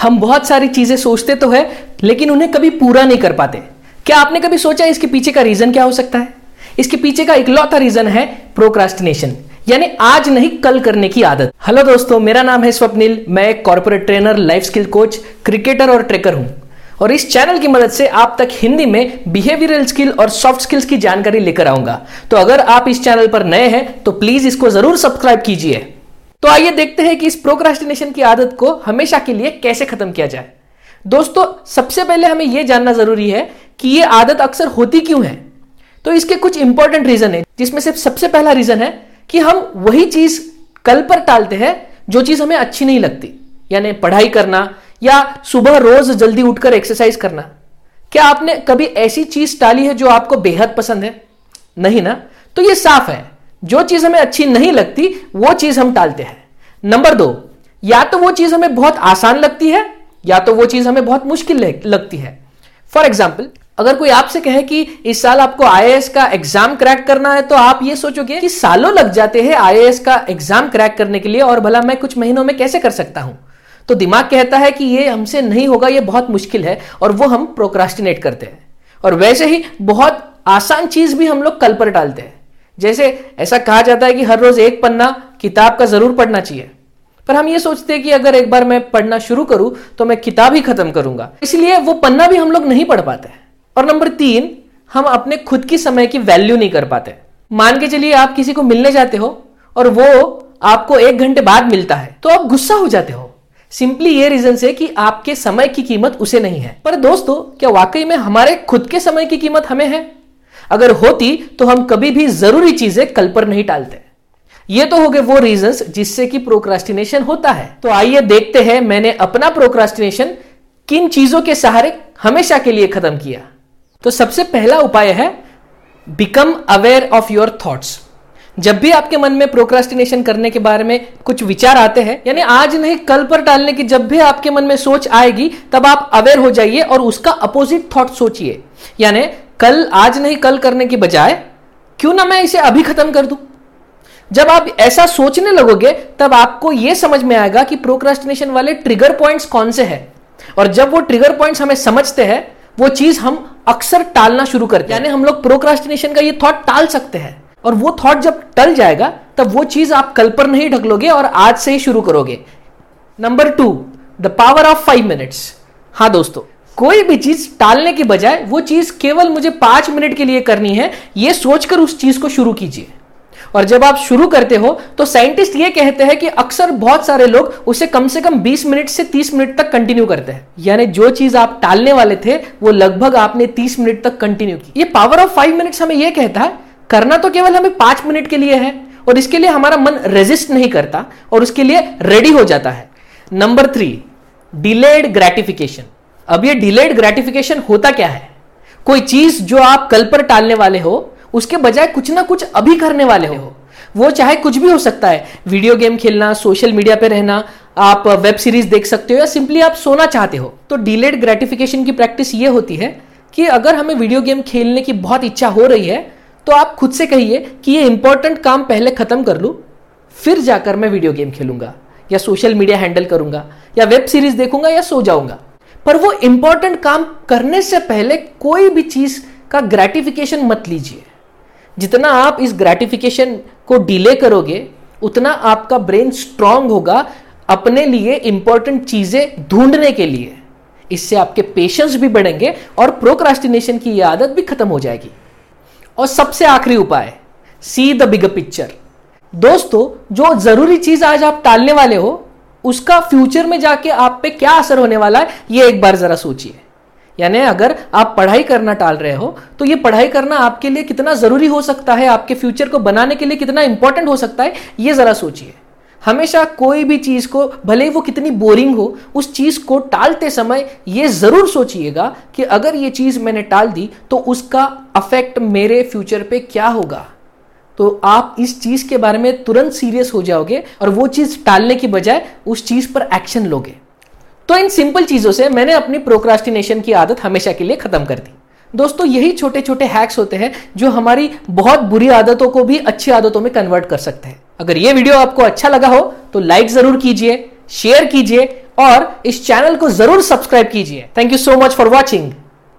हम बहुत सारी चीज़ें सोचते तो है, लेकिन उन्हें कभी पूरा नहीं कर पाते। क्या आपने कभी सोचा इसके पीछे का रीजन क्या हो सकता है? इसके पीछे का इकलौता रीजन है प्रोक्रास्टिनेशन यानी आज नहीं, कल करने की आदत। हेलो दोस्तों, मेरा नाम है स्वप्निल, मैं एक corporate trainer life skill coach cricketer और ट्रेकर हूँ। और इस चैनल की मदद से आप तक हिंदी में बिहेवियरल स्किल और सॉफ्ट स्किल्स की जानकारी लेकर आऊँगा। तो अगर आप इस चैनल पर नए हैं तो प्लीज़ इसको ज़रूर सब्सक्राइब कीजिए। तो आइए देखते हैं कि इस प्रोक्रास्टिनेशन की आदत को हमेशा के लिए कैसे खत्म किया जाए। दोस्तों, सबसे पहले हमें यह जानना ज़रूरी है कि यह आदत अक्सर होती क्यों है। तो इसके कुछ इंपॉर्टेंट रीजन है, जिसमें से सबसे पहला रीजन है कि हम वही चीज़ कल पर टालते हैं जो चीज़ हमें अच्छी नहीं लगती। यानी पढ़ाई करना या सुबह रोज जल्दी उठकर एक्सरसाइज करना। क्या आपने कभी ऐसी चीज़ टाली है जो आपको बेहद पसंद है? नहीं ना? तो ये साफ़ है। जो चीज़ हमें अच्छी नहीं लगती, वो चीज़ हम टालते हैं। नंबर दो, या तो वो चीज़ हमें बहुत आसान लगती है, या तो वो चीज़ हमें बहुत मुश्किल लगती है। फॉर एग्ज़ाम्पल अगर कोई आपसे कहे कि इस साल आपको आईएएस का एग्ज़ाम क्रैक करना है तो आप ये सोचोगे कि सालों लग जाते हैं आईएएस का एग्ज़ाम क्रैक करने के लिए, और भला मैं कुछ महीनों में कैसे कर सकता हूँ? तो दिमाग कहता है कि ये हमसे नहीं होगा, ये बहुत मुश्किल है, और वो हम प्रोक्रास्टिनेट करते हैं। और वैसे ही बहुत आसान चीज़ भी हम लोग कल पर डालते हैं। जैसे ऐसा कहा जाता है कि हर रोज एक पन्ना किताब का ज़रूर पढ़ना चाहिए। पर हम ये सोचते हैं कि अगर एक बार मैं पढ़ना शुरू करूँ तो मैं किताब ही खत्म करूँगा। इसलिए वो पन्ना भी हम लोग नहीं पढ़ पाते और नंबर तीन, हम अपने खुद की समय की वैल्यू नहीं कर पाते। मान के चलिए आप किसी को मिलने जाते हो, और वो आपको एक घंटे बाद मिलता है तो आप गुस्सा हो जाते हो। सिंपली ये रीजन से कि आपके समय की कीमत उसे नहीं है। पर दोस्तों, क्या वाकई में हमारे खुद के समय की कीमत हमें है? अगर होती तो हम कभी भी ज़रूरी चीज़ें कल पर नहीं टालते। ये तो हो गए वो रीजंस जिससे कि प्रोक्रास्टिनेशन होता है। तो आइए देखते हैं मैंने अपना प्रोक्रास्टिनेशन किन चीज़ों के सहारे हमेशा के लिए खत्म किया। तो सबसे पहला उपाय है become aware of your thoughts जब भी आपके मन में प्रोक्रास्टिनेशन करने के बारे में कुछ विचार आते हैं, यानी आज नहीं, कल पर टालने की जब भी आपके मन में सोच आएगी, तब आप अवेयर हो जाइए और उसका अपोजिट थॉट सोचिए। यानी कल, आज नहीं, कल करने की बजाय, क्यों ना मैं इसे अभी खत्म कर दूँ? जब आप ऐसा सोचने लगोगे, तब आपको यह समझ में आएगा कि प्रोक्रास्टिनेशन वाले ट्रिगर पॉइंट्स कौन से हैं। और जब वो ट्रिगर पॉइंट्स हमें समझते हैं, वो चीज़ हम अक्सर टालना शुरू करते हैं। यानी हम लोग प्रोक्रास्टिनेशन का ये थॉट टाल सकते हैं। और वो थॉट जब टल जाएगा, तब वो चीज़ आप कल पर नहीं ढकलोगे और आज से ही शुरू करोगे। Number two the power of five minutes हाँ दोस्तों, कोई भी चीज़ टालने के बजाय, वो चीज़ केवल मुझे पाँच मिनट के लिए करनी है। ये सोचकर उस चीज़ को शुरू कीजिए। और जब आप शुरू करते हो तो साइंटिस्ट ये कहते हैं कि अक्सर बहुत सारे लोग उसे कम से कम 20 मिनट से 30 मिनट तक कंटिन्यू करते हैं। यानी जो चीज़ आप टालने वाले थे, वो लगभग आपने 30 मिनट तक कंटिन्यू की। ये पावर ऑफ़ फाइव मिनट्स हमें यह कहता है, करना तो केवल हमें पाँच मिनट के लिए है, और इसके लिए हमारा मन रेजिस्ट नहीं करता, और उसके लिए रेडी हो जाता है। नंबर थ्री डिलेड ग्रेटिफिकेशन अब ये डिलेड ग्रेटिफिकेशन होता क्या है? कोई चीज़ जो आप कल पर टालने वाले हो उसके बजाय कुछ ना कुछ अभी करने वाले हो। वो चाहे कुछ भी हो सकता है। वीडियो गेम खेलना, सोशल मीडिया पे रहना, आप वेब सीरीज़ देख सकते हो या सिंपली आप सोना चाहते हो। तो डिलेड ग्रेटिफिकेशन की प्रैक्टिस ये होती है कि अगर हमें वीडियो गेम खेलने की बहुत इच्छा हो रही है तो आप खुद से कहिए कि ये इंपॉर्टेंट काम पहले खत्म कर लू, फिर जाकर मैं वीडियो गेम खेलूँगा, या सोशल मीडिया हैंडल करूँगा, या वेब सीरीज़ देखूँगा, या सो जाऊँगा। पर वो इंपॉर्टेंट काम करने से पहले कोई भी चीज़ का ग्रेटिफिकेशन मत लीजिए। जितना आप इस ग्रेटिफिकेशन को डिले करोगे, उतना आपका ब्रेन स्ट्रांग होगा अपने लिए इंपॉर्टेंट चीज़ें ढूँढने के लिए। इससे आपके पेशेंस भी बढ़ेंगे और प्रोक्रास्टिनेशन की यह आदत भी खत्म हो जाएगी। और सबसे आखिरी उपाय सी द बिग पिक्चर दोस्तों, जो ज़रूरी चीज़ आज आप टालने वाले हो, उसका फ्यूचर में जाके आप पे क्या असर होने वाला है, ये एक बार जरा सोचिए। यानी अगर आप पढ़ाई करना टाल रहे हो तो ये पढ़ाई करना आपके लिए कितना ज़रूरी हो सकता है, आपके फ्यूचर को बनाने के लिए कितना इंपॉर्टेंट हो सकता है, ये जरा सोचिए। हमेशा कोई भी चीज़ को, भले ही वो कितनी बोरिंग हो, उस चीज़ को टालते समय ये ज़रूर सोचिएगा कि अगर ये चीज़ मैंने टाल दी तो उसका अफेक्ट मेरे फ्यूचर पे क्या होगा। तो आप इस चीज़ के बारे में तुरंत सीरियस हो जाओगे और वो चीज़ टालने की बजाय उस चीज़ पर एक्शन लोगे। तो इन सिंपल चीज़ों से मैंने अपनी प्रोक्रास्टिनेशन की आदत हमेशा के लिए खत्म कर दी। दोस्तों, यही छोटे छोटे हैक्स होते हैं जो हमारी बहुत बुरी आदतों को भी अच्छी आदतों में कन्वर्ट कर सकते हैं। अगर ये वीडियो आपको अच्छा लगा हो तो लाइक ज़रूर कीजिए शेयर कीजिए और इस चैनल को ज़रूर सब्सक्राइब कीजिए। Thank you so much for watching